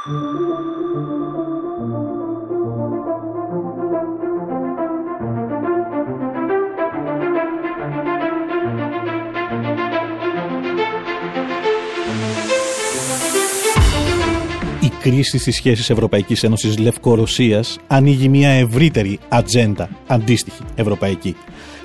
Η κρίση στις σχέσεις Ευρωπαϊκής Ένωσης Λευκορωσίας ανοίγει μια ευρύτερη ατζέντα αντίστοιχη ευρωπαϊκή.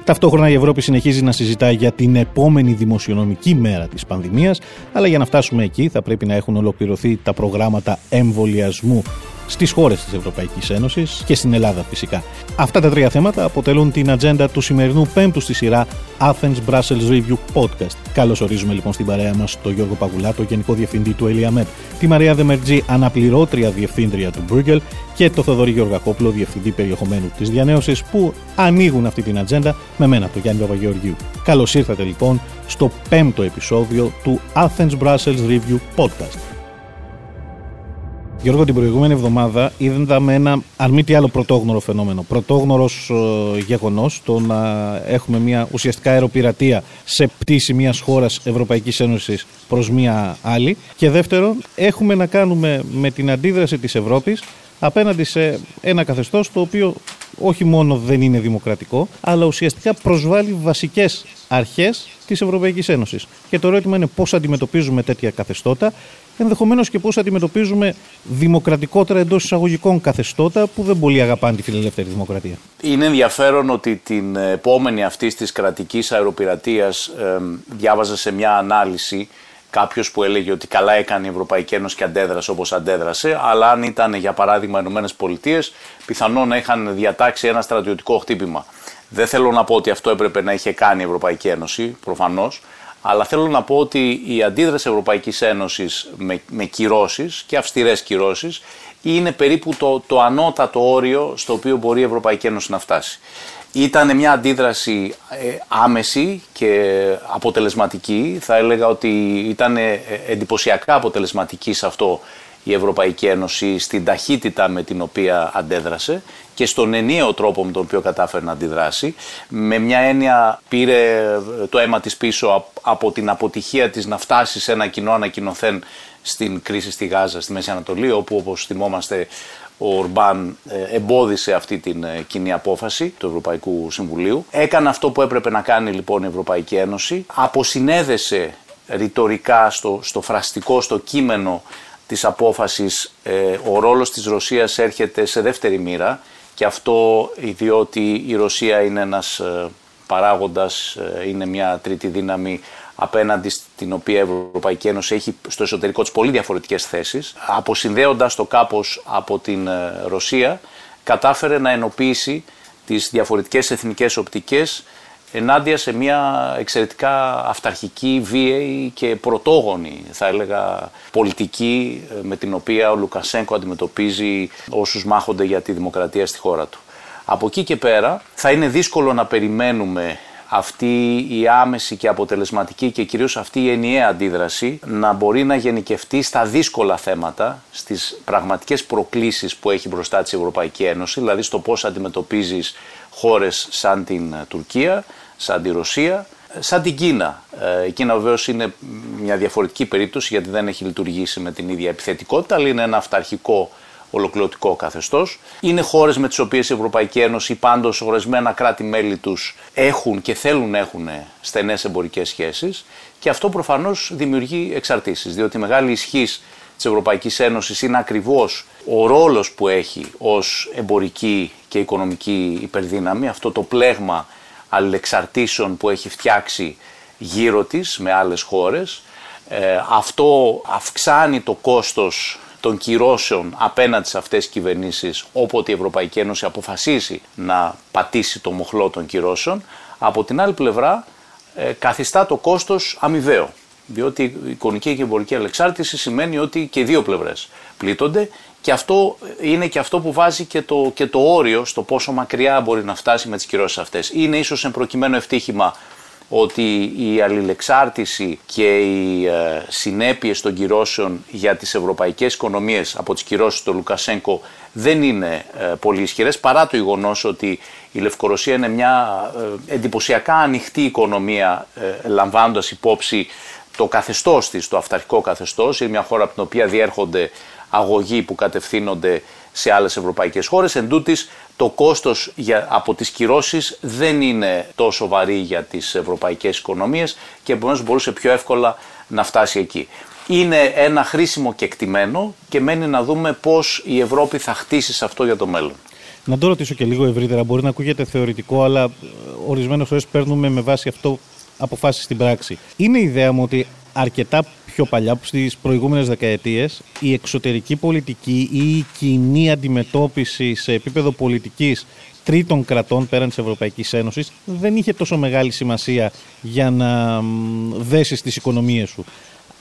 Ταυτόχρονα η Ευρώπη συνεχίζει να συζητά για την επόμενη δημοσιονομική μέρα της πανδημίας, αλλά για να φτάσουμε εκεί θα πρέπει να έχουν ολοκληρωθεί τα προγράμματα εμβολιασμού στις χώρες της Ευρωπαϊκής Ένωσης και στην Ελλάδα φυσικά. Αυτά τα τρία θέματα αποτελούν την ατζέντα του σημερινού πέμπτου στη σειρά Athens Brussels Review Podcast. Καλώς ορίζουμε λοιπόν στην παρέα μας τον Γιώργο Παγουλά, το Γενικό Διευθυντή του Ελιαμέτ, τη Μαρία Δεμερτζή, αναπληρώτρια Διευθύντρια του Μπρούγκελ και το Θοδωρή Γεωργακόπουλο, Διευθυντή Περιεχομένου της Διανέωσης που ανοίγουν αυτή την ατζέντα με μένα, τον Γιάννη Παπαγεωργίου. Καλώς ήρθατε λοιπόν στο πέμπτο επεισόδιο του Athens Brussels Review Podcast. Γιώργο, την προηγούμενη εβδομάδα είδαμε ένα αν μη τι άλλο πρωτόγνωρο φαινόμενο. Πρωτόγνωρος ε, γεγονός το να έχουμε μια ουσιαστικά αεροπειρατεία σε πτήση μιας χώρας Ευρωπαϊκής Ένωσης προς μια άλλη. Και δεύτερον, έχουμε να κάνουμε με την αντίδραση της Ευρώπης απέναντι σε ένα καθεστώς το οποίο όχι μόνο δεν είναι δημοκρατικό, αλλά ουσιαστικά προσβάλλει βασικές αρχές της Ευρωπαϊκής Ένωσης. Και το ερώτημα είναι πώς αντιμετωπίζουμε τέτοια καθεστώτα ενδεχομένως και πώς αντιμετωπίζουμε δημοκρατικότερα εντός εισαγωγικών καθεστώτα που δεν πολύ αγαπάνε τη φιλελεύθερη δημοκρατία. Είναι ενδιαφέρον ότι την επόμενη αυτή της κρατικής αεροπειρατείας ε, διάβαζα σε μια ανάλυση κάποιος που έλεγε ότι καλά έκανε η Ευρωπαϊκή Ένωση και αντέδρασε όπως αντέδρασε, αλλά αν ήταν για παράδειγμα οι ΗΠΑ, πιθανόν να είχαν διατάξει ένα στρατιωτικό χτύπημα. Δεν θέλω να πω ότι αυτό έπρεπε να είχε κάνει η Ευρωπαϊκή Ένωση, προφανώς, αλλά θέλω να πω ότι η αντίδραση Ευρωπαϊκής Ένωσης με, με κυρώσεις και αυστηρές κυρώσεις είναι περίπου το, το ανώτατο όριο στο οποίο μπορεί η Ευρωπαϊκή Ένωση να φτάσει. Ήταν μια αντίδραση ε, άμεση και αποτελεσματική. Θα έλεγα ότι ήταν ε, εντυπωσιακά αποτελεσματική σε αυτό η Ευρωπαϊκή Ένωση στην ταχύτητα με την οποία αντέδρασε και στον ενιαίο τρόπο με τον οποίο κατάφερε να αντιδράσει. Με μια έννοια πήρε το αίμα της πίσω από την αποτυχία της να φτάσει σε ένα κοινό ανακοινωθέν στην κρίση στη Γάζα, στη Μέση Ανατολή, όπου όπως θυμόμαστε ο Ορμπάν ε, εμπόδισε αυτή την ε, κοινή απόφαση του Ευρωπαϊκού Συμβουλίου. Έκανε αυτό που έπρεπε να κάνει λοιπόν η Ευρωπαϊκή Ένωση. Αποσυνέδεσε ρητορικά στο, στο φραστικό, στο κείμενο της απόφασης ε, ο ρόλος της Ρωσίας έρχεται σε δεύτερη μοίρα και αυτό διότι η Ρωσία είναι ένας ε, παράγοντας, ε, είναι μια τρίτη δύναμη απέναντι στην οποία η Ευρωπαϊκή Ένωση έχει στο εσωτερικό της πολύ διαφορετικές θέσεις. Αποσυνδέοντας το κάπως από την Ρωσία κατάφερε να ενοποιήσει τις διαφορετικές εθνικές οπτικές ενάντια σε μια εξαιρετικά αυταρχική, βίαιη και πρωτόγονη, θα έλεγα, πολιτική ε, με την οποία ο Λουκασέγκο αντιμετωπίζει όσους μάχονται για τη δημοκρατία στη χώρα του. Από εκεί και πέρα θα είναι δύσκολο να περιμένουμε αυτή η άμεση και αποτελεσματική και κυρίως αυτή η ενιαία αντίδραση να μπορεί να γενικευτεί στα δύσκολα θέματα, στις πραγματικές προκλήσεις που έχει μπροστά της Ευρωπαϊκή Ένωση, δηλαδή στο πώς αντιμετωπίζεις χώρες σαν την Τουρκία, σαν τη Ρωσία, σαν την Κίνα. Ε, η Κίνα βεβαίως είναι μια διαφορετική περίπτωση γιατί δεν έχει λειτουργήσει με την ίδια επιθετικότητα, αλλά είναι ένα αυταρχικό ολοκληρωτικό καθεστώς. Είναι χώρες με τις οποίες η Ευρωπαϊκή Ένωση, πάντως ορισμένα κράτη-μέλη τους έχουν και θέλουν να έχουν στενές εμπορικές σχέσεις και αυτό προφανώς δημιουργεί εξαρτήσεις. Διότι η μεγάλη ισχύ της Ευρωπαϊκής Ένωσης είναι ακριβώς ο ρόλος που έχει ως εμπορική και οικονομική υπερδύναμη, αυτό το πλέγμα αλληλεξαρτήσεων που έχει φτιάξει γύρω της με άλλες χώρες. Ε, αυτό αυξάνει το κόστος των κυρώσεων απέναντι σε αυτές τις κυβερνήσεις όποτε η Ευρωπαϊκή Ένωση αποφασίσει να πατήσει το μοχλό των κυρώσεων. Από την άλλη πλευρά ε, καθιστά το κόστος αμοιβαίο. Διότι η εικονική και εμπορική αλεξάρτηση σημαίνει ότι και οι δύο πλευρές πλήττονται και αυτό είναι και αυτό που βάζει και το, και το όριο στο πόσο μακριά μπορεί να φτάσει με τις κυρώσεις αυτές. Είναι ίσως προκειμένου ευτύχημα ότι η αλληλεξάρτηση και οι ε, συνέπειες των κυρώσεων για τις ευρωπαϊκές οικονομίες από τις κυρώσεις του Λουκασέγκο δεν είναι ε, πολύ ισχυρές παρά το γεγονός ότι η Λευκορωσία είναι μια ε, εντυπωσιακά ανοιχτή οικονομία ε, λαμβάνοντας υπόψη το καθεστώς της, το αυταρχικό καθεστώς, είναι μια χώρα από την οποία διέρχονται αγωγοί που κατευθύνονται σε άλλες ευρωπαϊκές χώρες. Εν τούτης, το κόστος για, από τις κυρώσεις δεν είναι τόσο βαρύ για τις ευρωπαϊκές οικονομίες και επομένως μπορούσε πιο εύκολα να φτάσει εκεί. Είναι ένα χρήσιμο κεκτημένο και μένει να δούμε πώς η Ευρώπη θα χτίσει σε αυτό για το μέλλον. Να το ρωτήσω και λίγο ευρύτερα. Μπορεί να ακούγεται θεωρητικό, αλλά ε, ορισμένες φορές παίρνουμε με βάση αυτό αποφάσεις στην πράξη. Είναι η ιδέα μου ότι αρκετά πιο παλιά, στις προηγούμενες δεκαετίες, η εξωτερική πολιτική ή η κοινή αντιμετώπιση σε επίπεδο πολιτικής τρίτων κρατών πέραν της Ευρωπαϊκής Ένωσης δεν είχε τόσο μεγάλη σημασία για να δέσεις τις οικονομίες σου.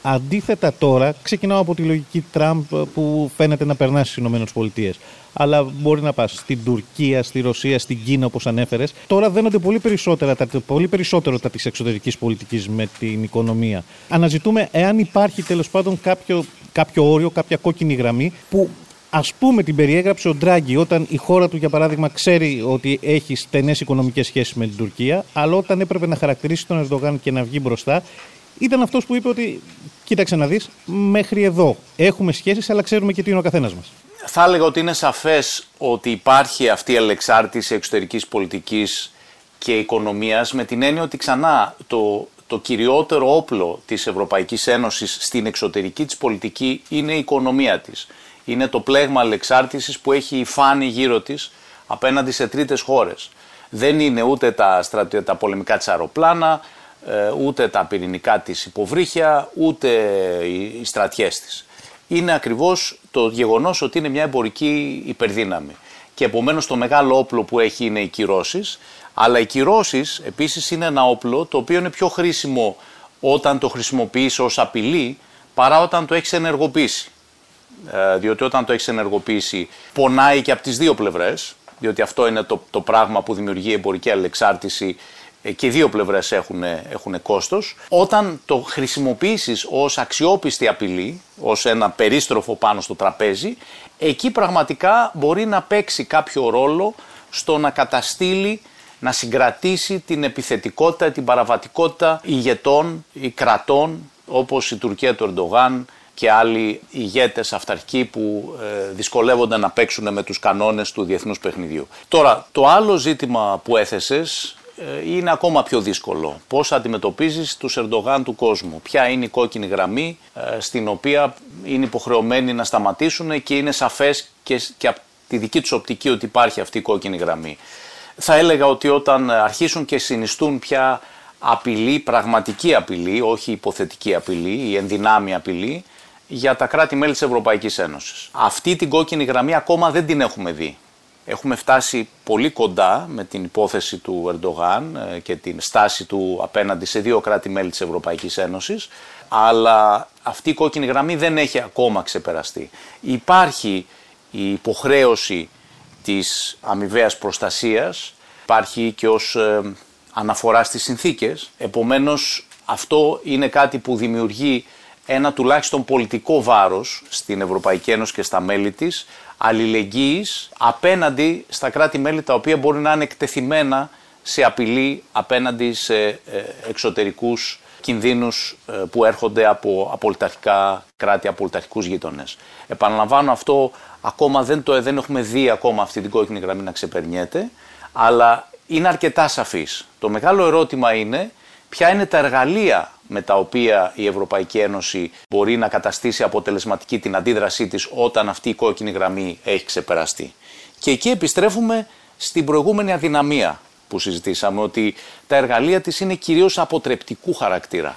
Αντίθετα τώρα, ξεκινάω από τη λογική Τραμπ που φαίνεται να περνά στις ΗΠΑ. Αλλά μπορεί να πας στην Τουρκία, στη Ρωσία, στην Κίνα, όπως ανέφερες. Τώρα δένονται πολύ, περισσότερα, πολύ περισσότερο τα της εξωτερικής πολιτικής με την οικονομία. Αναζητούμε εάν υπάρχει τέλος πάντων κάποιο, κάποιο όριο, κάποια κόκκινη γραμμή που Α πούμε την περιέγραψε ο Ντράγκη όταν η χώρα του, για παράδειγμα, ξέρει ότι έχει στενές οικονομικές σχέσεις με την Τουρκία, αλλά όταν έπρεπε να χαρακτηρίσει τον Ερντογάν και να βγει μπροστά, ήταν αυτός που είπε ότι, κοίταξε να δεις, μέχρι εδώ έχουμε σχέσεις, αλλά ξέρουμε και τι είναι ο καθένας μας. Θα έλεγα ότι είναι σαφές ότι υπάρχει αυτή η αλεξάρτηση εξωτερικής πολιτικής και οικονομίας με την έννοια ότι ξανά το, το κυριότερο όπλο της Ευρωπαϊκής Ένωσης στην εξωτερική της πολιτική είναι η οικονομία της. Είναι το πλέγμα αλεξάρτησης που έχει φάνει γύρω της απέναντι σε τρίτες χώρες. Δεν είναι ούτε τα, τα πολεμικά της αεροπλάνα, ε, ούτε τα πυρηνικά της υποβρύχια, ούτε οι στρατιές της. Είναι ακριβώς το γεγονός ότι είναι μια εμπορική υπερδύναμη. Και επομένως το μεγάλο όπλο που έχει είναι οι κυρώσεις, αλλά οι κυρώσεις επίσης είναι ένα όπλο το οποίο είναι πιο χρήσιμο όταν το χρησιμοποιείς ως απειλή παρά όταν το έχεις ενεργοποιήσει. Ε, διότι όταν το έχεις ενεργοποιήσει πονάει και από τις δύο πλευρές, διότι αυτό είναι το, το πράγμα που δημιουργεί εμπορική αλεξάρτηση ε, και οι δύο πλευρές έχουν, έχουν κόστος. Όταν το χρησιμοποιήσεις ως αξιόπιστη απειλή, ως ένα περίστροφο πάνω στο τραπέζι, εκεί πραγματικά μπορεί να παίξει κάποιο ρόλο στο να καταστήλει, να συγκρατήσει την επιθετικότητα, την παραβατικότητα ηγετών ή κρατών όπως η Τουρκία του Ερντογάν και άλλοι ηγέτες αυταρχικοί που ε, δυσκολεύονται να παίξουν με τους κανόνες του διεθνούς παιχνιδιού. Τώρα, το άλλο ζήτημα που έθεσες ε, είναι ακόμα πιο δύσκολο. Πώς αντιμετωπίζεις τους Ερντογάν του κόσμου. Ποια είναι η κόκκινη γραμμή ε, στην οποία είναι υποχρεωμένοι να σταματήσουν και είναι σαφές και, και από τη δική τους οπτική ότι υπάρχει αυτή η κόκκινη γραμμή. Θα έλεγα ότι όταν αρχίσουν και συνιστούν πια απειλή, πραγματική απειλή, όχι υποθετική απειλή ή ενδυνάμει απειλή, για τα κράτη-μέλη της Ευρωπαϊκής Ένωσης. Αυτή την κόκκινη γραμμή ακόμα δεν την έχουμε δει. Έχουμε φτάσει πολύ κοντά με την υπόθεση του Ερντογάν ε, και την στάση του απέναντι σε δύο κράτη-μέλη της Ευρωπαϊκής Ένωσης, αλλά αυτή η κόκκινη γραμμή δεν έχει ακόμα ξεπεραστεί. Υπάρχει η υποχρέωση της αμοιβαίας προστασίας, υπάρχει και ως ε, αναφορά στις συνθήκες, επομένως αυτό είναι κάτι που δημιουργεί ένα τουλάχιστον πολιτικό βάρος στην Ευρωπαϊκή Ένωση και στα μέλη της, αλληλεγγύης απέναντι στα κράτη-μέλη τα οποία μπορεί να είναι εκτεθειμένα σε απειλή απέναντι σε ε, εξωτερικούς κινδύνους ε, που έρχονται από απολυταρχικά κράτη, απολυταρχικούς γείτονες. Επαναλαμβάνω αυτό, ακόμα δεν, το, δεν έχουμε δει ακόμα αυτή την κόκκινη γραμμή να ξεπερνιέται, αλλά είναι αρκετά σαφής. Το μεγάλο ερώτημα είναι ποια είναι τα εργαλεία με τα οποία η Ευρωπαϊκή Ένωση μπορεί να καταστήσει αποτελεσματική την αντίδρασή της όταν αυτή η κόκκινη γραμμή έχει ξεπεραστεί; Και εκεί επιστρέφουμε στην προηγούμενη αδυναμία που συζητήσαμε, ότι τα εργαλεία της είναι κυρίως αποτρεπτικού χαρακτήρα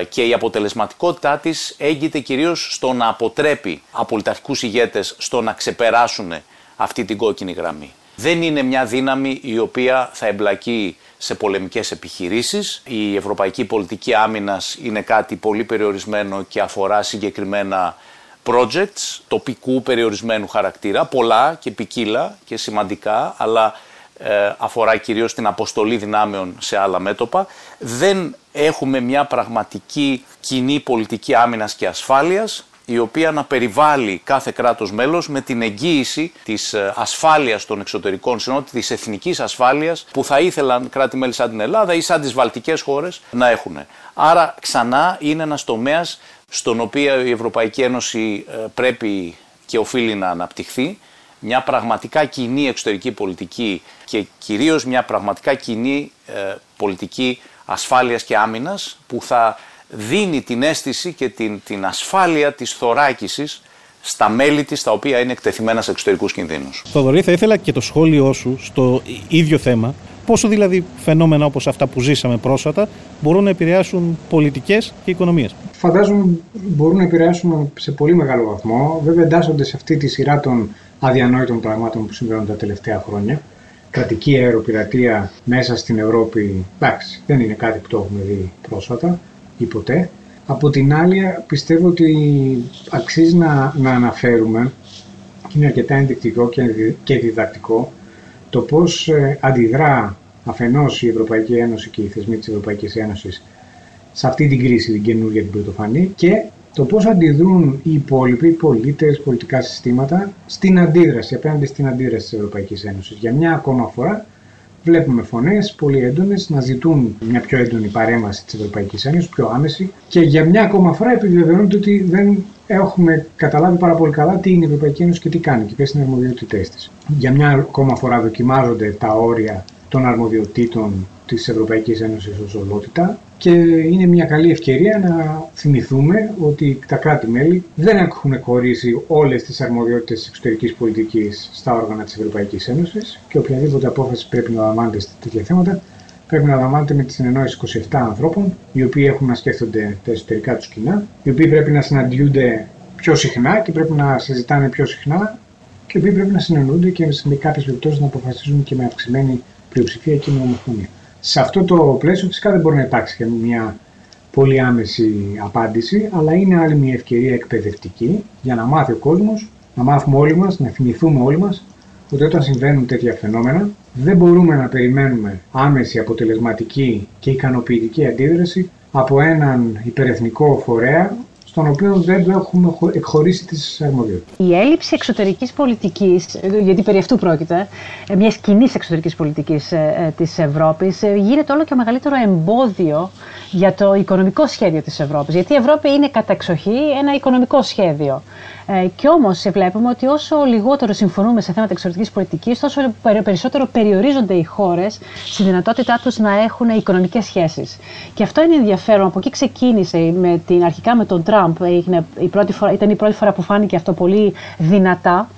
ε, και η αποτελεσματικότητά της έγκυται κυρίως στο να αποτρέπει απολυταρχικούς ηγέτες στο να ξεπεράσουν αυτή την κόκκινη γραμμή. Δεν είναι μια δύναμη η οποία θα εμπλακεί σε πολεμικές επιχειρήσεις. Η ευρωπαϊκή πολιτική άμυνας είναι κάτι πολύ περιορισμένο και αφορά συγκεκριμένα projects τοπικού περιορισμένου χαρακτήρα, πολλά και ποικίλα και σημαντικά, αλλά ε, αφορά κυρίως την αποστολή δυνάμεων σε άλλα μέτωπα. Δεν έχουμε μια πραγματική κοινή πολιτική άμυνας και ασφάλειας η οποία να περιβάλλει κάθε κράτος μέλος με την εγγύηση της ε, ασφάλειας των εξωτερικών συνόρων, της εθνικής ασφάλειας που θα ήθελαν κράτη-μέλη σαν την Ελλάδα ή σαν τις βαλτικές χώρες να έχουν. Άρα ξανά είναι ένας τομέας στον οποίο η Ευρωπαϊκή Ένωση ε, πρέπει και οφείλει να αναπτυχθεί μια πραγματικά κοινή εξωτερική πολιτική και κυρίως μια πραγματικά κοινή ε, πολιτική ασφάλειας και άμυνας που θα δίνει την αίσθηση και την, την ασφάλεια της θωράκισης στα μέλη της τα οποία είναι εκτεθειμένα σε εξωτερικούς κινδύνους. Θοδωρή, θα ήθελα και το σχόλιο σου στο ίδιο θέμα. Πόσο δηλαδή φαινόμενα όπως αυτά που ζήσαμε πρόσφατα μπορούν να επηρεάσουν πολιτικές και οικονομίες; Φαντάζομαι μπορούν να επηρεάσουν σε πολύ μεγάλο βαθμό. Βέβαια εντάσσονται σε αυτή τη σειρά των αδιανόητων πραγμάτων που συμβαίνουν τα τελευταία χρόνια. Κρατική αεροπειρατεία μέσα στην Ευρώπη, εντάξει, δεν είναι κάτι που το έχουμε δει πρόσφατα ή ποτέ. Από την άλλη, πιστεύω ότι αξίζει να, να αναφέρουμε, και είναι αρκετά ενδεικτικό και διδακτικό, το πώς ε, αντιδρά αφενός η Ευρωπαϊκή Ένωση και οι θεσμοί της Ευρωπαϊκής Ένωσης σε αυτή την κρίση, την καινούργια την πρωτοφανή και το πώς αντιδρούν οι υπόλοιποι πολίτες, πολιτικά συστήματα στην αντίδραση, απέναντι στην αντίδραση της Ευρωπαϊκής Ένωσης. Για μια ακόμα φορά βλέπουμε φωνές πολύ έντονες να ζητούν μια πιο έντονη παρέμβαση της Ευρωπαϊκής Ένωσης, πιο άμεση και για μια ακόμα φορά επιβεβαιώνεται ότι δεν έχουμε καταλάβει πάρα πολύ καλά τι είναι η Ευρωπαϊκή Ένωση και τι κάνει και ποιες είναι οι αρμοδιότητές της. Για μια ακόμα φορά δοκιμάζονται τα όρια των αρμοδιοτήτων της Ευρωπαϊκής Ένωσης ως ολότητα και είναι μια καλή ευκαιρία να θυμηθούμε ότι τα κράτη-μέλη δεν έχουν χωρίσει όλες τις αρμοδιότητες της εξωτερικής πολιτικής στα όργανα της Ευρωπαϊκής Ένωσης και οποιαδήποτε απόφαση πρέπει να λαμβάνεται σε τέτοια θέματα πρέπει να λαμβάνεται με τη συνεννόηση 27 ανθρώπων, οι οποίοι έχουν να σκέφτονται τα εσωτερικά τους κοινά, οι οποίοι πρέπει να συναντιούνται πιο συχνά και πρέπει να συζητάνε πιο συχνά και οι οποίοι πρέπει να συνεννοούνται και σε κάποιες περιπτώσεις να αποφασίζουν και με αυξημένη πλειοψηφία και με ομοφωνία. Σε αυτό το πλαίσιο φυσικά δεν μπορεί να υπάρξει και μια πολύ άμεση απάντηση, αλλά είναι άλλη μια ευκαιρία εκπαιδευτική για να μάθει ο κόσμος, να μάθουμε όλοι μας, να θυμηθούμε όλοι μας ότι όταν συμβαίνουν τέτοια φαινόμενα δεν μπορούμε να περιμένουμε άμεση, αποτελεσματική και ικανοποιητική αντίδραση από έναν υπερεθνικό φορέα στον οποίο δεν το έχουμε εκχωρήσει τις αρμοδιότητες. Η έλλειψη εξωτερικής πολιτικής, γιατί περί αυτού πρόκειται, ε, μιας κοινής εξωτερικής πολιτικής ε, ε, της Ευρώπης, γίνεται όλο και μεγαλύτερο εμπόδιο για το οικονομικό σχέδιο της Ευρώπης. Γιατί η Ευρώπη είναι κατά εξοχή ένα οικονομικό σχέδιο. Ε, και όμως βλέπουμε ότι όσο λιγότερο συμφωνούμε σε θέματα εξωτερικής πολιτικής, τόσο περισσότερο περιορίζονται οι χώρες στη δυνατότητά τους να έχουν οικονομικές σχέσεις. Και αυτό είναι ενδιαφέρον. Από εκεί ξεκίνησε με την, αρχικά με τον Τραμπ. ήταν η πρώτη φορά που φάνηκε αυτό πολύ δυνατά.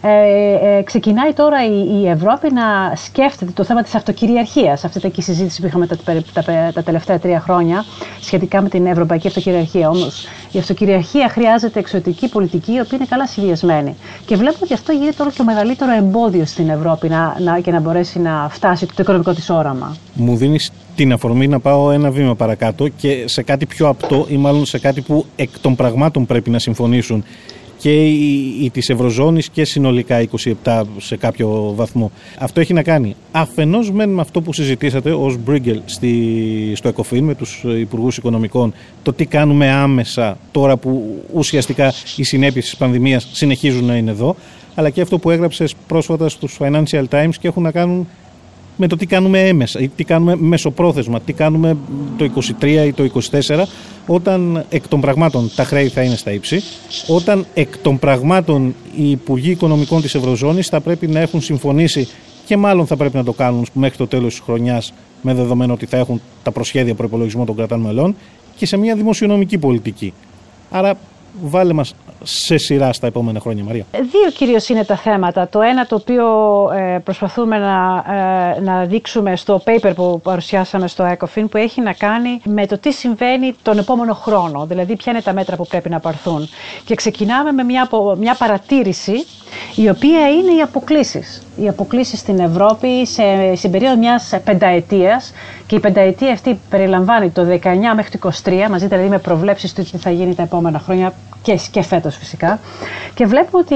Ε, ε, ξεκινάει τώρα η, η, Ευρώπη να σκέφτεται το θέμα της αυτοκυριαρχίας. Αυτή ήταν και η συζήτηση που είχαμε τα, τα, τα, τελευταία τρία χρόνια σχετικά με την ευρωπαϊκή αυτοκυριαρχία. Όμως η αυτοκυριαρχία χρειάζεται εξωτική πολιτική, η οποία είναι καλά συνδυασμένη. Και βλέπουμε ότι αυτό γίνεται όλο και μεγαλύτερο εμπόδιο στην Ευρώπη να, να, και να μπορέσει να φτάσει το οικονομικό της όραμα. Μου δίνεις την αφορμή να πάω ένα βήμα παρακάτω και σε κάτι πιο απτό ή μάλλον σε κάτι που εκ των πραγμάτων πρέπει να συμφωνήσουν και η, η της Ευρωζώνης και συνολικά 27 σε κάποιο βαθμό. Αυτό έχει να κάνει αφενός με αυτό που συζητήσατε ως Μπρίγκελ στο ΕΚΟΦΗΝ με τους Υπουργούς Οικονομικών το τι κάνουμε άμεσα τώρα που ουσιαστικά οι συνέπειες της πανδημίας συνεχίζουν να είναι εδώ αλλά και αυτό που έγραψες πρόσφατα στους Financial Times και έχουν να κάνουν με το τι κάνουμε έμεσα ή τι κάνουμε μεσοπρόθεσμα, τι κάνουμε το 23 ή το 24, όταν εκ των πραγμάτων τα χρέη θα είναι στα ύψη, όταν εκ των πραγμάτων οι Υπουργοί Οικονομικών της Ευρωζώνης θα πρέπει να έχουν συμφωνήσει και μάλλον θα πρέπει να το κάνουν μέχρι το τέλος της χρονιάς με δεδομένο ότι θα έχουν τα προσχέδια προπολογισμού των κρατών μελών και σε μια δημοσιονομική πολιτική. Άρα βάλε μας σε σειρά στα επόμενα χρόνια, Μαρία. Δύο κυρίως είναι τα θέματα. Το ένα το οποίο ε, προσπαθούμε να, ε, να δείξουμε στο paper που παρουσιάσαμε στο ECOFIN που έχει να κάνει με το τι συμβαίνει τον επόμενο χρόνο, δηλαδή ποια είναι τα μέτρα που πρέπει να πάρθουν. Και ξεκινάμε με μια, μια παρατήρηση η οποία είναι οι αποκλήσεις. Οι αποκλήσεις στην Ευρώπη σε, στην περίοδο μιας πενταετίας. Και η πενταετία αυτή περιλαμβάνει το 19 μέχρι το 23, μαζί δηλαδή με προβλέψεις του τι θα γίνει τα επόμενα χρόνια και, και φέτος φυσικά. Και βλέπουμε ότι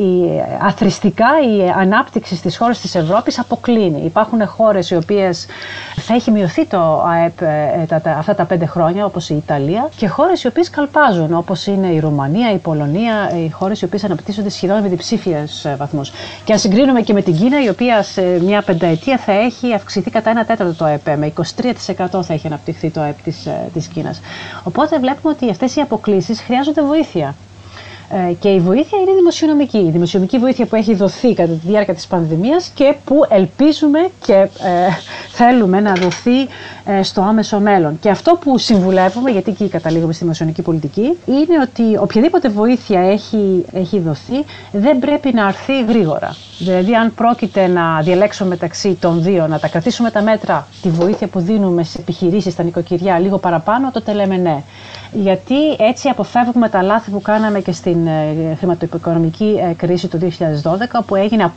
η, αθρηστικά η ανάπτυξη στις χώρες της Ευρώπης αποκλίνει. Υπάρχουν χώρες οι οποίες θα έχει μειωθεί το ΑΕΠ ε, τα, τα, αυτά τα πέντε χρόνια, όπως η Ιταλία, και χώρες οι οποίες καλπάζουν, όπως είναι η Ρουμανία, η Πολωνία, οι χώρες οι οποίες αναπτύσσονται σχεδόν με διψήφιες ε, βαθμούς. Και αν συγκρίνουμε και με την Κίνα, η οποία σε μια πενταετία θα έχει αυξηθεί κατά ένα τέταρτο το ΑΕΠ, με 23% θα έχει αναπτυχθεί το ΑΕΠ της, ε, της Κίνας. Οπότε βλέπουμε ότι αυτές οι αποκλήσεις χρειάζονται βοήθεια. Ε, και η βοήθεια είναι δημοσιονομική. Η δημοσιονομική βοήθεια που έχει δοθεί κατά τη διάρκεια της πανδημίας και που ελπίζουμε και ε, θέλουμε να δοθεί ε, στο άμεσο μέλλον. Και αυτό που συμβουλεύουμε, γιατί εκεί καταλήγουμε στη δημοσιονομική πολιτική, είναι ότι οποιαδήποτε βοήθεια έχει, έχει δοθεί δεν πρέπει να αρθεί γρήγορα. Δηλαδή, αν πρόκειται να διαλέξουμε μεταξύ των δύο, να τα κρατήσουμε τα μέτρα, τη βοήθεια που δίνουμε σε επιχειρήσεις, στα νοικοκυριά, λίγο παραπάνω, τότε λέμε ναι. Γιατί έτσι αποφεύγουμε τα λάθη που κάναμε και στην ε, χρηματοοικονομική ε, κρίση του 2012, που έγινε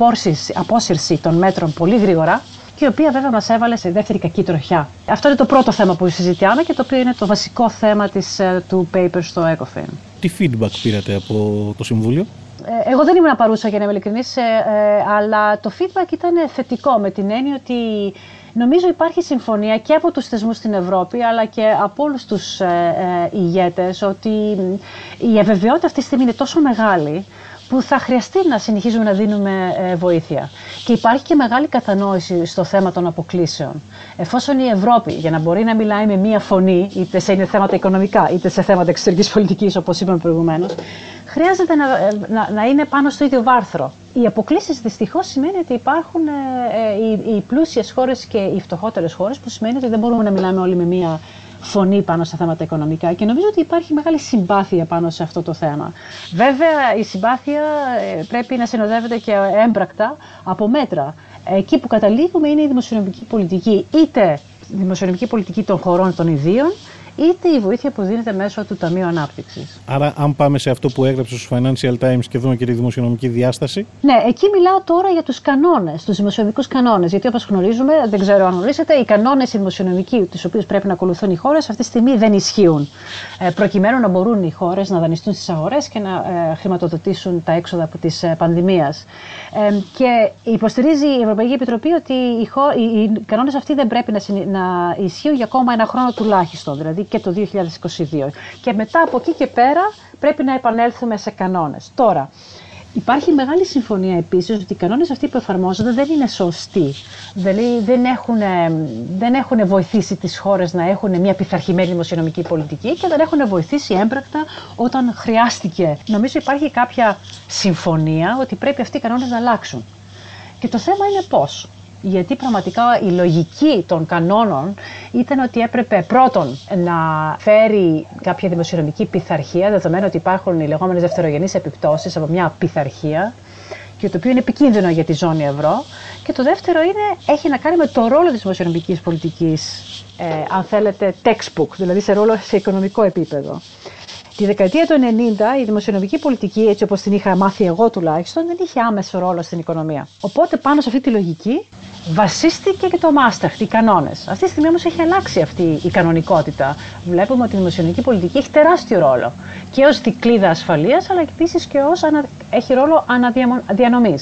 απόσυρση των μέτρων πολύ γρήγορα και η οποία βέβαια μας έβαλε σε δεύτερη κακή τροχιά. Αυτό είναι το πρώτο θέμα που συζητάμε και το οποίο είναι το βασικό θέμα της, ε, του paper στο ECOFIN. Τι feedback πήρατε από το Συμβούλιο; Ε, εγώ δεν ήμουν παρούσα για να είμαι ειλικρινής, ε, αλλά το feedback ήταν θετικό με την έννοια ότι νομίζω υπάρχει συμφωνία και από τους θεσμούς στην Ευρώπη αλλά και από όλους τους ε, ηγέτες ότι η αβεβαιότητα αυτή τη στιγμή είναι τόσο μεγάλη που θα χρειαστεί να συνεχίζουμε να δίνουμε ε, βοήθεια. Και υπάρχει και μεγάλη κατανόηση στο θέμα των αποκλήσεων. Εφόσον η Ευρώπη, για να μπορεί να μιλάει με μία φωνή, είτε σε θέματα οικονομικά, είτε σε θέματα εξωτερικής πολιτικής, όπως είπαμε προηγουμένως, χρειάζεται να, ε, να, να, είναι πάνω στο ίδιο βάρθρο. Οι αποκλήσεις δυστυχώς σημαίνει ότι υπάρχουν ε, ε, οι, οι πλούσιες χώρες και οι φτωχότερες χώρες, που σημαίνει ότι δεν μπορούμε να μιλάμε όλοι με μία φωνή πάνω στα θέματα οικονομικά και νομίζω ότι υπάρχει μεγάλη συμπάθεια πάνω σε αυτό το θέμα. Βέβαια, η συμπάθεια ε, πρέπει να συνοδεύεται και έμπρακτα από μέτρα. Εκεί που καταλήγουμε είναι η δημοσιονομική πολιτική, είτε η δημοσιονομική πολιτική των χωρών των ιδίων, είτε η βοήθεια που δίνεται μέσω του Ταμείου Ανάπτυξης. Άρα, αν πάμε σε αυτό που έγραψε στους Financial Times και δούμε και τη δημοσιονομική διάσταση. Ναι, εκεί μιλάω τώρα για τους κανόνες, τους δημοσιονομικούς κανόνες. Γιατί όπως γνωρίζουμε, δεν ξέρω αν γνωρίζετε, οι κανόνες οι δημοσιονομικοί, τους οποίους πρέπει να ακολουθούν οι χώρες, αυτή τη στιγμή δεν ισχύουν. Ε, προκειμένου να μπορούν οι χώρες να δανειστούν στις αγορές και να ε, χρηματοδοτήσουν τα έξοδα από τη ε, πανδημίας. Ε, και υποστηρίζει η Ευρωπαϊκή Επιτροπή ότι οι, οι, οι κανόνες αυτοί δεν πρέπει να, να ισχύουν για ακόμα ένα χρόνο τουλάχιστον. Δηλαδή και το 2022. Και μετά από εκεί και πέρα πρέπει να επανέλθουμε σε κανόνες. Τώρα, Υπάρχει μεγάλη συμφωνία επίσης ότι οι κανόνες αυτοί που εφαρμόζονται δεν είναι σωστοί. Δηλαδή δεν έχουν, δεν έχουν βοηθήσει τις χώρες να έχουν μια πειθαρχημένη δημοσιονομική πολιτική και δεν έχουν βοηθήσει έμπρακτα όταν χρειάστηκε. Νομίζω υπάρχει κάποια συμφωνία ότι πρέπει αυτοί οι κανόνες να αλλάξουν. Και το θέμα είναι πώς γιατί πραγματικά η λογική των κανόνων ήταν ότι έπρεπε πρώτον να φέρει κάποια δημοσιονομική πειθαρχία, δεδομένου ότι υπάρχουν οι λεγόμενες δευτερογενείς επιπτώσεις από μια πειθαρχία και το οποίο είναι επικίνδυνο για τη ζώνη ευρώ. Και το δεύτερο είναι, έχει να κάνει με το ρόλο της δημοσιονομικής πολιτικής, ε, αν θέλετε, textbook, δηλαδή σε ρόλο σε οικονομικό επίπεδο. Τη δεκαετία του 90 η δημοσιονομική πολιτική, έτσι όπως την είχα μάθει εγώ τουλάχιστον, δεν είχε άμεσο ρόλο στην οικονομία. Οπότε πάνω σε αυτή τη λογική βασίστηκε και το Μάσταχτ, οι κανόνες. Αυτή τη στιγμή όμως έχει αλλάξει αυτή η κανονικότητα. Βλέπουμε ότι η δημοσιονομική πολιτική έχει τεράστιο ρόλο και ως δικλίδα ασφαλείας, αλλά επίσης και ως ανα... έχει ρόλο αναδιανομή.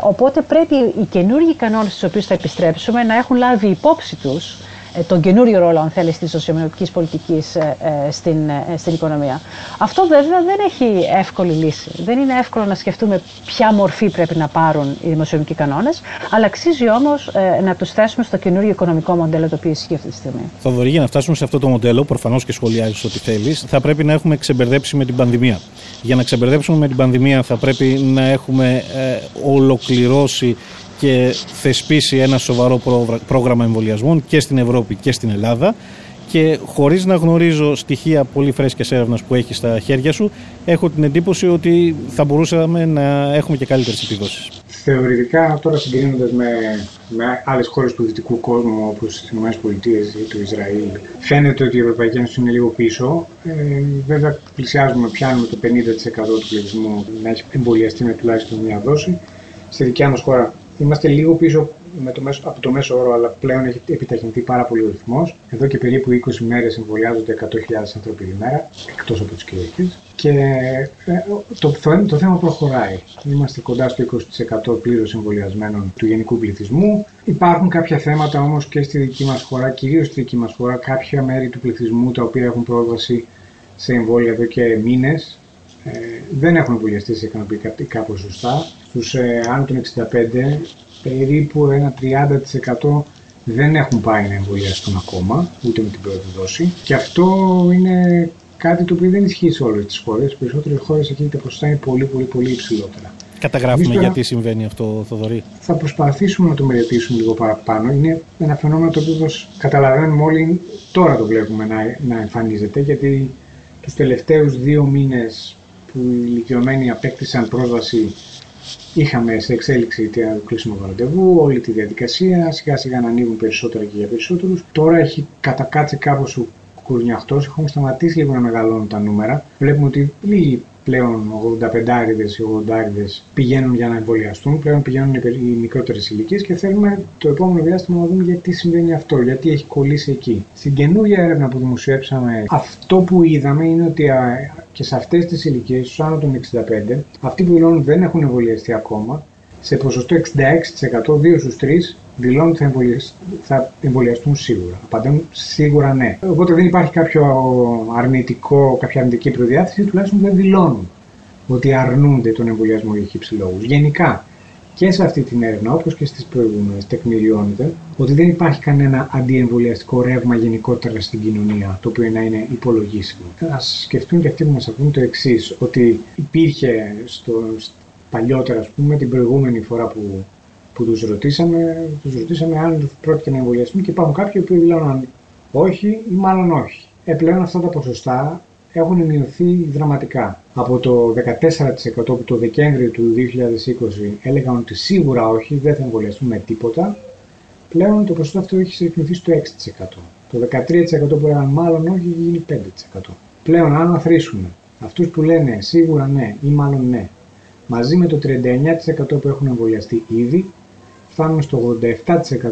Οπότε πρέπει οι καινούργιοι κανόνες στους οποίους θα επιστρέψουμε να έχουν λάβει υπόψη τους ε, τον καινούριο ρόλο, αν θέλεις, της σοσιομετρική πολιτικής ε, ε, στην, στην οικονομία. Αυτό βέβαια δεν έχει εύκολη λύση. Δεν είναι εύκολο να σκεφτούμε ποια μορφή πρέπει να πάρουν οι δημοσιονομικοί κανόνες, αλλά αξίζει όμως να τους θέσουμε στο καινούριο οικονομικό μοντέλο το οποίο ισχύει αυτή τη στιγμή. Θοδωρή, για να φτάσουμε σε αυτό το μοντέλο, προφανώς και σχολιάζεις ό,τι θέλεις, θα πρέπει να έχουμε ξεμπερδέψει με την πανδημία. Για να ξεμπερδέψουμε με την πανδημία, θα πρέπει να έχουμε ολοκληρώσει και θεσπίσει ένα σοβαρό πρόγραμμα εμβολιασμών και στην Ευρώπη και στην Ελλάδα και χωρίς να γνωρίζω στοιχεία πολύ φρέσκες έρευνας που έχεις στα χέρια σου έχω την εντύπωση ότι θα μπορούσαμε να έχουμε και καλύτερες επιδόσεις. Θεωρητικά τώρα συγκρίνοντας με, με άλλες χώρες του δυτικού κόσμου όπως τις ΗΠΑ ή το Ισραήλ φαίνεται ότι η Ευρωπαϊκή Ένωση είναι λίγο πίσω. Ε, βέβαια πλησιάζουμε, πιάνουμε το 50% του πληθυσμού να έχει εμβολιαστεί με τουλάχιστον μία δόση. Στη δικιά μας χώρα Είμαστε λίγο πίσω με το μέσο, από το μέσο όρο, αλλά πλέον έχει επιταχυνθεί πάρα πολύ ο ρυθμός. Εδώ και περίπου 20 μέρες εμβολιάζονται 100.000 άνθρωποι τη μέρα, εκτός από τις Κυριακέ. Και ε, το, το, το θέμα προχωράει. Είμαστε κοντά στο 20% πλήρως εμβολιασμένων του γενικού πληθυσμού. Υπάρχουν κάποια θέματα όμως και στη δική μας χώρα, κυρίως στη δική μας χώρα, κάποια μέρη του πληθυσμού τα οποία έχουν πρόσβαση σε εμβόλια εδώ και μήνες. Ε, δεν έχουν εμβολιαστεί σε ικανοποιητικά ποσοστά. Στου ε, άνω των 65, περίπου ένα 30% δεν έχουν πάει να εμβολιαστούν ακόμα, ούτε με την πρώτη δόση. Και αυτό είναι κάτι το οποίο δεν ισχύει σε όλες τις χώρες. Οι περισσότερες χώρες εκεί τα ποσοστά είναι πολύ, πολύ, πολύ υψηλότερα. Καταγράφουμε γιατί συμβαίνει αυτό, Θοδωρή. Θα προσπαθήσουμε να το μελετήσουμε λίγο παραπάνω. Είναι ένα φαινόμενο το οποίο καταλαβαίνουμε όλοι τώρα το βλέπουμε να, να εμφανίζεται, γιατί τους τελευταίους δύο μήνες που οι ηλικιωμένοι απέκτησαν πρόσβαση είχαμε σε εξέλιξη το κλείσιμο του ραντεβού, όλη τη διαδικασία, σιγά σιγά να ανοίγουν περισσότερα και για περισσότερους. Τώρα έχει κατακάτσει κάπως ο κουρνιαχτός, έχουμε σταματήσει λίγο να μεγαλώνουν τα νούμερα. Βλέπουμε ότι λίγοι πλέον 85άριδες ή 80άριδες πηγαίνουν για να εμβολιαστούν, πλέον πηγαίνουν οι μικρότερες ηλικίες και θέλουμε το επόμενο διάστημα να δούμε γιατί συμβαίνει αυτό, γιατί έχει κολλήσει εκεί. Στην καινούργια έρευνα που δημοσιεύσαμε, αυτό που είδαμε είναι ότι και σε αυτές τις ηλικίες, στους άνω των 65, αυτοί που δηλώνουν δεν έχουν εμβολιαστεί ακόμα, σε ποσοστό 66%, 2 στους 3 δηλώνουν ότι θα εμβολιαστούν σίγουρα. Απαντούν σίγουρα ναι. Οπότε δεν υπάρχει κάποιο αρνητικό, κάποια αρνητική προδιάθεση, τουλάχιστον δεν δηλώνουν ότι αρνούνται τον εμβολιασμό για χύψη λόγους. Γενικά και σε αυτή την έρευνα, όπως και στις προηγούμενες, τεκμηριώνεται ότι δεν υπάρχει κανένα αντιεμβολιαστικό ρεύμα γενικότερα στην κοινωνία, το οποίο να είναι υπολογίσιμο. Α σκεφτούν και αυτοί που μας ακούν το εξής, ότι υπήρχε στο, παλιότερα, ας πούμε, την προηγούμενη φορά που που τους ρωτήσαμε, τους ρωτήσαμε αν πρόκειται να εμβολιαστούν και υπάρχουν κάποιοι που δηλώναν όχι ή μάλλον όχι. Επλέον αυτά τα ποσοστά έχουν μειωθεί δραματικά. Από το 14% που το Δεκέμβριο του 2020 έλεγαν ότι σίγουρα όχι, δεν θα εμβολιαστούν με τίποτα, πλέον το ποσοστό αυτό έχει συρρυκνωθεί στο 6%. Το 13% που έλεγαν μάλλον όχι έχει γίνει 5%. Πλέον αν αθροίσουμε αυτούς που λένε σίγουρα ναι ή μάλλον ναι, μαζί με το 39% που έχουν εμβολιαστεί ήδη, φτάνουμε στο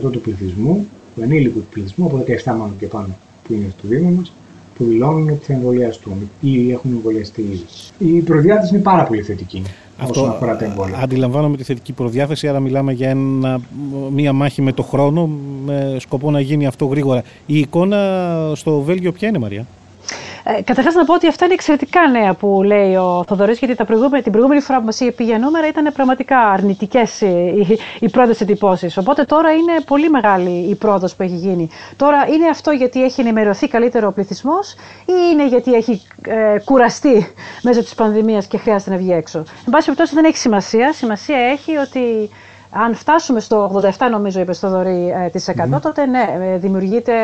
87% του πληθυσμού, του ενήλικου του πληθυσμού, από 17 μάλλον και πάνω που είναι στο Δήμο μας, που δηλώνουν ότι θα εμβολιαστούν ή έχουν εμβολιαστεί ήδη. Η προδιάθεση είναι πάρα πολύ θετική. Αυτό όσον αφορά τα εμβόλια. Αντιλαμβάνομαι τη θετική προδιάθεση, άρα μιλάμε για ένα, μία μάχη με το χρόνο, με σκοπό να γίνει αυτό γρήγορα. Η εικόνα στο Βέλγιο ποια είναι, Μαρία; Ε, Καταρχάς να πω ότι αυτά είναι εξαιρετικά νέα που λέει ο Θοδωρής, γιατί τα προηγούμενη, την προηγούμενη φορά που μας είχε πει για νούμερα ήταν πραγματικά αρνητικές οι, οι πρώτες εντυπώσεις. Οπότε τώρα είναι πολύ μεγάλη η πρόοδος που έχει γίνει. Τώρα είναι αυτό γιατί έχει ενημερωθεί καλύτερο ο πληθυσμός ή είναι γιατί έχει ε, κουραστεί μέσω της πανδημίας και χρειάζεται να βγει έξω. Εν πάση περιπτώσει δεν έχει σημασία. Σημασία έχει ότι αν φτάσουμε στο 87, νομίζω, είπες στο Δωρή, ε, της 100, τότε ναι, ε, δημιουργείται,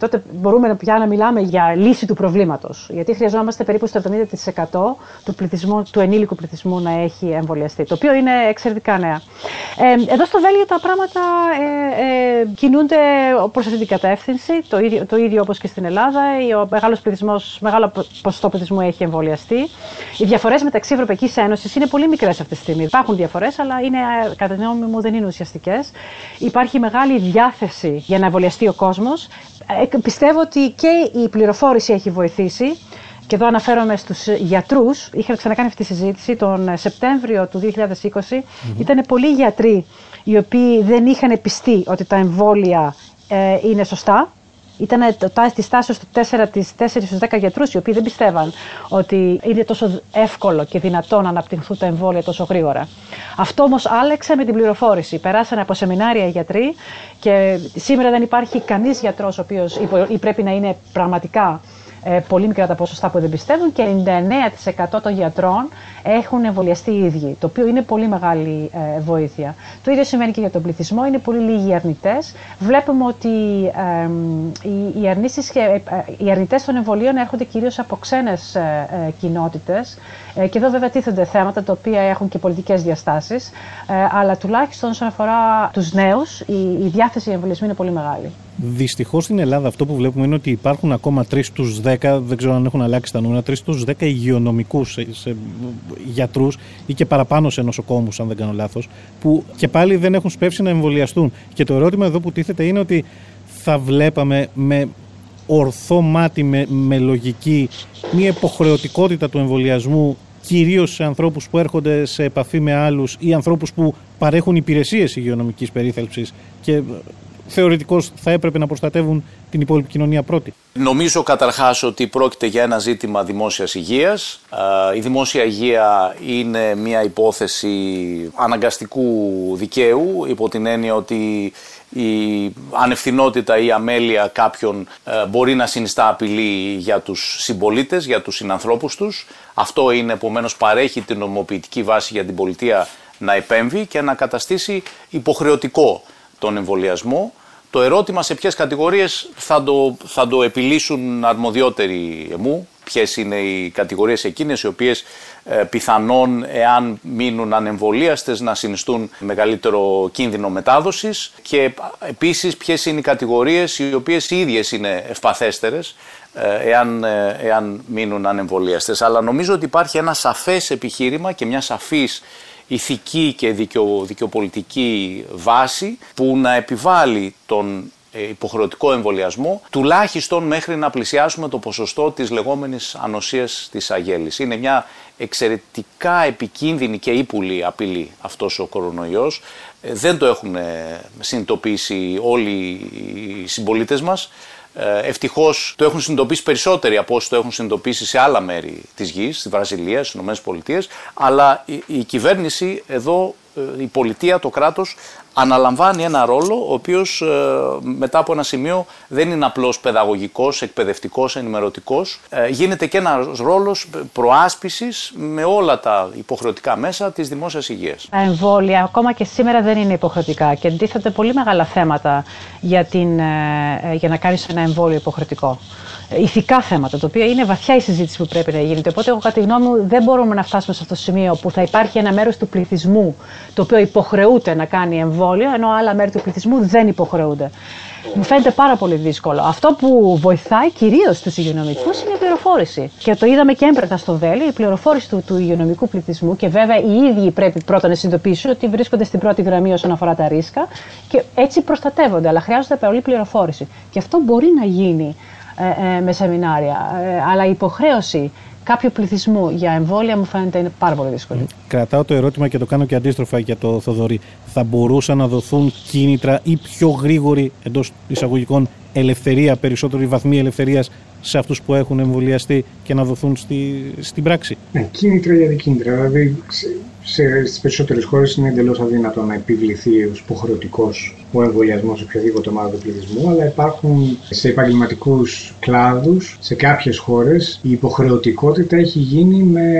τότε μπορούμε πια να μιλάμε για λύση του προβλήματος. Γιατί χρειαζόμαστε περίπου στο 70% του, πληθυσμού, του ενήλικου πληθυσμού να έχει εμβολιαστεί, το οποίο είναι εξαιρετικά νέα. Ε, εδώ στο Βέλγιο τα πράγματα ε, ε, κινούνται προς αυτή την κατεύθυνση, το ίδιο, το ίδιο όπως και στην Ελλάδα. Ο μεγάλος πληθυσμός, μεγάλο ποσοστό πληθυσμού έχει εμβολιαστεί. Οι διαφορές μεταξύ Ευρωπαϊκής Ένωσης είναι πολύ μικρές αυτή τη στιγμή. Υπάρχουν διαφορές, αλλά είναι κατά τη γνώμη μου δεν είναι ουσιαστικές. Υπάρχει μεγάλη διάθεση για να εμβολιαστεί ο κόσμος. Ε, πιστεύω ότι και η πληροφόρηση έχει βοηθήσει. Και εδώ αναφέρομαι στους γιατρούς. Είχα ξανακάνει αυτή τη συζήτηση τον Σεπτέμβριο του 2020. mm Ήταν πολλοί γιατροί οι οποίοι δεν είχαν πιστεί ότι τα εμβόλια ε, είναι σωστά ήταν το, της στάση του 4 στους 10 γιατρούς οι οποίοι δεν πιστεύαν ότι είναι τόσο εύκολο και δυνατό να αναπτυχθούν τα εμβόλια τόσο γρήγορα. Αυτό όμως άλλαξε με την πληροφόρηση. Περάσανε από σεμινάρια οι γιατροί και σήμερα δεν υπάρχει κανείς γιατρός ο οποίος ή πρέπει να είναι πραγματικά ε, πολύ μικρά τα ποσοστά που δεν πιστεύουν και 99% των γιατρών έχουν εμβολιαστεί οι ίδιοι, το οποίο είναι πολύ μεγάλη ε, βοήθεια. Το ίδιο σημαίνει και για τον πληθυσμό, είναι πολύ λίγοι αρνητές. Βλέπουμε ότι ε, οι, οι, αρνήσεις και, οι αρνητές των εμβολίων έρχονται κυρίως από ξένες κοινότητες και εδώ βέβαια τίθενται θέματα τα οποία έχουν και πολιτικές διαστάσεις, αλλά τουλάχιστον όσον αφορά τους νέους η, η διάθεση εμβολιασμού είναι πολύ μεγάλη. Δυστυχώς στην Ελλάδα αυτό που βλέπουμε είναι ότι υπάρχουν ακόμα 3 στους 10, δεν ξέρω αν έχουν αλλάξει τα νούμερα, 3 στους 10 υγειονομικούς γιατρούς ή και παραπάνω σε νοσοκόμους, αν δεν κάνω λάθος, που και πάλι δεν έχουν σπεύσει να εμβολιαστούν. Και το ερώτημα εδώ που τίθεται είναι ότι θα βλέπαμε με ορθό μάτι, με, με λογική, μια υποχρεωτικότητα του εμβολιασμού κυρίως σε ανθρώπους που έρχονται σε επαφή με άλλους ή ανθρώπους που παρέχουν υπηρεσίες υγειονομικής περίθαλψης και θεωρητικώς θα έπρεπε να προστατεύουν την υπόλοιπη κοινωνία πρώτη. Νομίζω καταρχάς ότι πρόκειται για ένα ζήτημα δημόσιας υγείας. Η δημόσια υγεία είναι μια υπόθεση αναγκαστικού δικαίου, υπό την έννοια ότι η ανευθυνότητα ή η αμέλεια κάποιων ε, μπορεί να συνιστά απειλή για τους συμπολίτες, για τους συνανθρώπους τους. Αυτό είναι επομένως παρέχει την νομοποιητική βάση για την πολιτεία να επέμβει και να καταστήσει υποχρεωτικό τον εμβολιασμό. Το ερώτημα σε ποιες κατηγορίες θα το, θα το επιλύσουν αρμοδιότεροι μου, ποιες είναι οι κατηγορίες εκείνες οι οποίες ε, πιθανόν εάν μείνουν ανεμβολίαστες να συνιστούν μεγαλύτερο κίνδυνο μετάδοσης και επίσης ποιες είναι οι κατηγορίες οι οποίες οι ίδιες είναι ευπαθέστερες ε, εάν, ε, εάν μείνουν ανεμβολίαστες. Αλλά νομίζω ότι υπάρχει ένα σαφές επιχείρημα και μια σαφής ηθική και δικαιο, δικαιοπολιτική βάση που να επιβάλλει τον ε, υποχρεωτικό εμβολιασμό τουλάχιστον μέχρι να πλησιάσουμε το ποσοστό της λεγόμενης ανοσίας της αγέλης. Είναι μια εξαιρετικά επικίνδυνη και ύπουλη απειλή αυτός ο κορονοϊός. Ε, δεν το έχουν συνειδητοποιήσει όλοι οι συμπολίτες μας. Ε, Ευτυχώς το έχουν συνειδητοποιήσει περισσότεροι από όσοι το έχουν συνειδητοποιήσει σε άλλα μέρη της γης, στη Βραζιλία, στις ΗΠΑ. Αλλά η, η κυβέρνηση εδώ, ε, η πολιτεία, το κράτος αναλαμβάνει ένα ρόλο ο οποίος ε, μετά από ένα σημείο δεν είναι απλώς παιδαγωγικός, εκπαιδευτικός, ενημερωτικός. Ε, γίνεται και ένας ρόλος προάσπισης με όλα τα υποχρεωτικά μέσα της δημόσιας υγείας. Τα εμβόλια ακόμα και σήμερα δεν είναι υποχρεωτικά και αντίθεται πολύ μεγάλα θέματα για, την, ε, για να κάνεις ένα εμβόλιο υποχρεωτικό ηθικά θέματα, το οποίο είναι βαθιά η συζήτηση που πρέπει να γίνεται. Οπότε, εγώ κατά τη γνώμη μου, δεν μπορούμε να φτάσουμε σε αυτό το σημείο που θα υπάρχει ένα μέρος του πληθυσμού το οποίο υποχρεούται να κάνει εμβόλιο, ενώ άλλα μέρη του πληθυσμού δεν υποχρεούνται. Μου φαίνεται πάρα πολύ δύσκολο. Αυτό που βοηθάει κυρίως τους υγειονομικούς είναι η πληροφόρηση. Και το είδαμε και έμπρεπτα στο Βέλη, η πληροφόρηση του, του υγειονομικού πληθυσμού. Και βέβαια οι ίδιοι πρέπει πρώτα να συνειδητοποιήσουν ότι βρίσκονται στην πρώτη γραμμή όσον αφορά τα ρίσκα και έτσι προστατεύονται. Αλλά χρειάζεται πολύ πληροφόρηση. Και αυτό μπορεί να γίνει ε, ε, με σεμινάρια. Ε, αλλά η υποχρέωση κάποιου πληθυσμού για εμβόλια μου φαίνεται είναι πάρα πολύ δύσκολη. Κρατάω το ερώτημα και το κάνω και αντίστροφα για το Θοδωρή. Θα μπορούσαν να δοθούν κίνητρα ή πιο γρήγορη εντός εισαγωγικών ελευθερία, περισσότερη βαθμή ελευθερίας σε αυτούς που έχουν εμβολιαστεί και να δοθούν στη, στην πράξη. Ναι, κίνητρα για κίνητρα. Δηλαδή, στις περισσότερες χώρες είναι εντελώς αδύνατο να επιβληθεί ω υποχρεωτικός ο εμβολιασμός σε οποιαδήποτε ομάδα του πληθυσμού, αλλά υπάρχουν σε επαγγελματικούς κλάδους, σε κάποιες χώρες, η υποχρεωτικότητα έχει γίνει με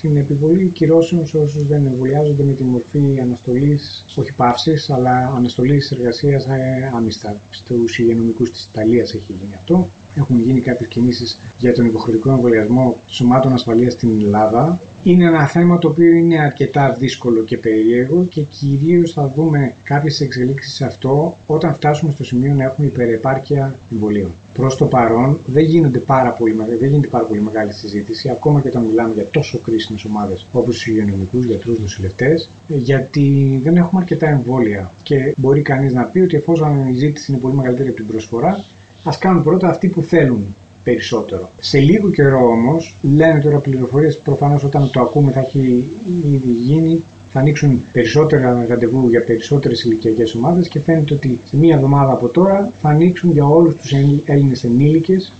την επιβολή κυρώσεων σε όσους δεν εμβολιάζονται με τη μορφή αναστολής, όχι παύσης, αλλά αναστολής εργασίας ε, άμυστας. Στου υγειονομικού της Ιταλίας έχει γίνει αυτό. Έχουν γίνει κάποιες κινήσεις για τον υποχρεωτικό εμβολιασμό σωμάτων ασφαλείας στην Ελλάδα είναι ένα θέμα το οποίο είναι αρκετά δύσκολο και περίεργο και κυρίως θα δούμε κάποιες εξελίξεις σε αυτό όταν φτάσουμε στο σημείο να έχουμε υπερεπάρκεια εμβολίων. Προς το παρόν δεν, γίνονται πάρα πολύ, δεν γίνεται πάρα πολύ μεγάλη συζήτηση, ακόμα και όταν μιλάμε για τόσο κρίσιμες ομάδες όπως τους υγειονομικούς, γιατρούς, νοσηλευτές, γιατί δεν έχουμε αρκετά εμβόλια και μπορεί κανείς να πει ότι εφόσον η ζήτηση είναι πολύ μεγαλύτερη από την προσφορά, ας κάνουν πρώτα αυτοί που θέλουν περισσότερο. Σε λίγο καιρό όμως, λένε τώρα πληροφορίες, προφανώς όταν το ακούμε θα έχει ήδη γίνει, θα ανοίξουν περισσότερα ραντεβού για περισσότερες ηλικιακές ομάδες και φαίνεται ότι σε μία εβδομάδα από τώρα θα ανοίξουν για όλους τους Έλληνες ενήλικες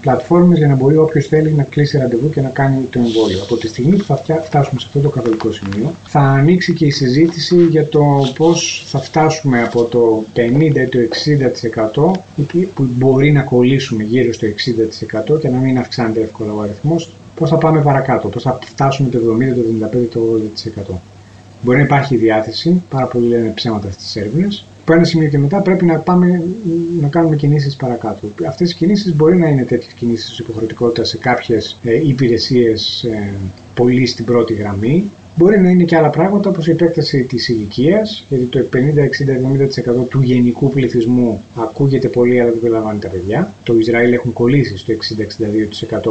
πλατφόρμες για να μπορεί όποιος θέλει να κλείσει ραντεβού και να κάνει το εμβόλιο. Από τη στιγμή που θα φτάσουμε σε αυτό το καθολικό σημείο, θα ανοίξει και η συζήτηση για το πώς θα φτάσουμε από το 50% ή το 60% που μπορεί να κολλήσουμε γύρω στο 60% και να μην αυξάνεται εύκολα ο αριθμός, πώς θα πάμε παρακάτω, πώς θα φτάσουμε το 70%, το 75%, το 80%. Μπορεί να υπάρχει διάθεση, πάρα πολλοί λένε ψέματα στις έρευνες, από ένα σημείο και μετά πρέπει να πάμε να κάνουμε κινήσεις παρακάτω. Αυτές οι κινήσεις μπορεί να είναι τέτοιες κινήσεις υποχρεωτικότητας σε κάποιες ε, υπηρεσίες ε, πολύ στην πρώτη γραμμή. Μπορεί να είναι και άλλα πράγματα όπως η επέκταση της ηλικίας, γιατί το 50, 60, 70% του γενικού πληθυσμού ακούγεται πολύ αλλά δεν περιλαμβάνει τα παιδιά. Το Ισραήλ έχουν κολλήσει στο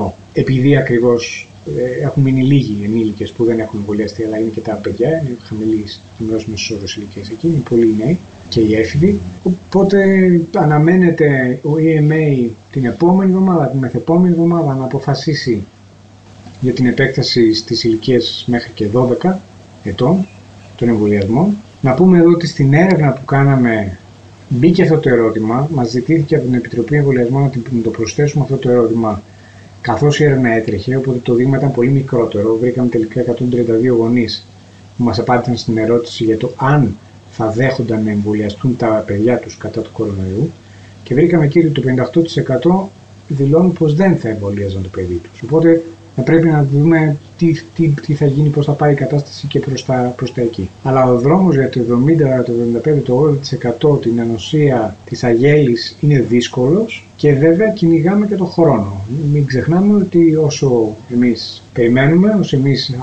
60-62% επειδή ακριβώς ε, έχουν μείνει λίγοι ενήλικες που δεν έχουν εμβολιαστεί, αλλά είναι και τα παιδιά, είναι χαμηλή χαμηλό μέσο όρο ηλικίας εκεί, είναι πολύ νέοι και οι έφηβοι. Οπότε αναμένεται ο EMA την επόμενη εβδομάδα, την μεθεπόμενη εβδομάδα να αποφασίσει για την επέκταση στις ηλικίες μέχρι και 12 ετών των εμβολιασμών. Να πούμε εδώ ότι στην έρευνα που κάναμε μπήκε αυτό το ερώτημα, μας ζητήθηκε από την Επιτροπή Εμβολιασμών να το προσθέσουμε αυτό το ερώτημα καθώς η έρευνα έτρεχε, οπότε το δείγμα ήταν πολύ μικρότερο. Βρήκαμε τελικά 132 γονείς που μας απάντησαν στην ερώτηση για το αν θα δέχονταν να εμβολιαστούν τα παιδιά τους κατά του κορονοϊού και βρήκαμε εκεί ότι το 58% δηλώνουν πως δεν θα εμβολίαζαν το παιδί τους. Οπότε θα πρέπει να δούμε τι, τι, τι θα γίνει, πώς θα πάει η κατάσταση και προς τα, προς τα εκεί. Αλλά ο δρόμος για το 70, το 75, το 80% την ανοσία της αγέλης είναι δύσκολος και βέβαια κυνηγάμε και τον χρόνο. Μην ξεχνάμε ότι όσο εμείς περιμένουμε, όσο εμείς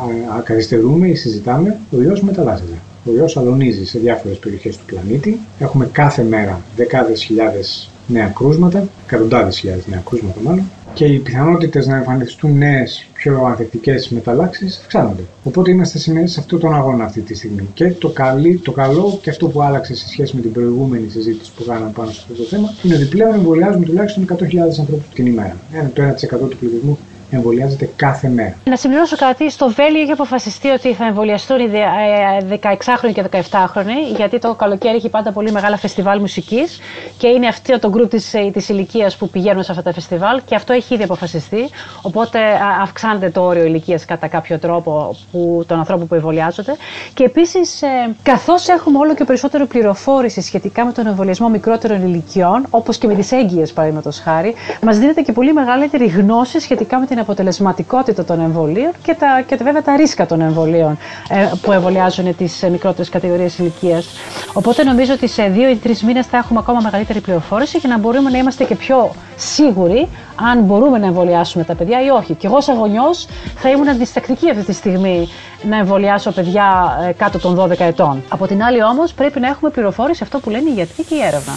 καθυστερούμε ή συζητάμε, ο ιός μεταλλάσσεται. Ο ιός αλωνίζει σε διάφορες περιοχές του πλανήτη. Έχουμε κάθε μέρα δεκάδες χιλιάδες νέα κρούσματα, εκατοντάδες χιλιάδες νέα κρούσματα μάλλον, και οι πιθανότητες να εμφανιστούν νέες, πιο ανθεκτικές μεταλλάξεις αυξάνονται. Οπότε είμαστε σε αυτόν τον αγώνα αυτή τη στιγμή. Και το, καλή, το καλό και αυτό που άλλαξε σε σχέση με την προηγούμενη συζήτηση που κάναμε πάνω σε αυτό το θέμα είναι ότι πλέον εμβολιάζουμε τουλάχιστον 100.000 ανθρώπους την ημέρα. Ένα, το 1% του πληθυσμού εμβολιάζεται κάθε μέρα. Να συμπληρώσω κάτι. Στο Βέλγιο έχει αποφασιστεί ότι θα εμβολιαστούν οι 16χρονοι και 17χρονοι, γιατί το καλοκαίρι έχει πάντα πολύ μεγάλα φεστιβάλ μουσικής και είναι αυτό το γκρουπ της της ηλικίας που πηγαίνουν σε αυτά τα φεστιβάλ και αυτό έχει ήδη αποφασιστεί. Οπότε αυξάνεται το όριο ηλικίας κατά κάποιο τρόπο που, των ανθρώπων που εμβολιάζονται. Και επίσης, ε, καθώς έχουμε όλο και περισσότερη πληροφόρηση σχετικά με τον εμβολιασμό μικρότερων ηλικιών, όπως και με τις έγκυες παραδείγματος χάρη, μας δίνεται και πολύ μεγαλύτερη γνώση σχετικά με την αποτελεσματικότητα των εμβολίων και, τα, και βέβαια τα ρίσκα των εμβολίων ε, που εμβολιάζουν τις ε, μικρότερες κατηγορίες ηλικίας. Οπότε νομίζω ότι σε δύο ή τρεις μήνες θα έχουμε ακόμα μεγαλύτερη πληροφόρηση και να μπορούμε να είμαστε και πιο σίγουροι αν μπορούμε να εμβολιάσουμε τα παιδιά ή όχι. Και εγώ, σαν γονιό, θα ήμουν αντιστακτική αυτή τη στιγμή να εμβολιάσω παιδιά ε, κάτω των 12 ετών. Από την άλλη, όμως, πρέπει να έχουμε πληροφόρηση αυτό που λένε οι γιατροί και η έρευνα.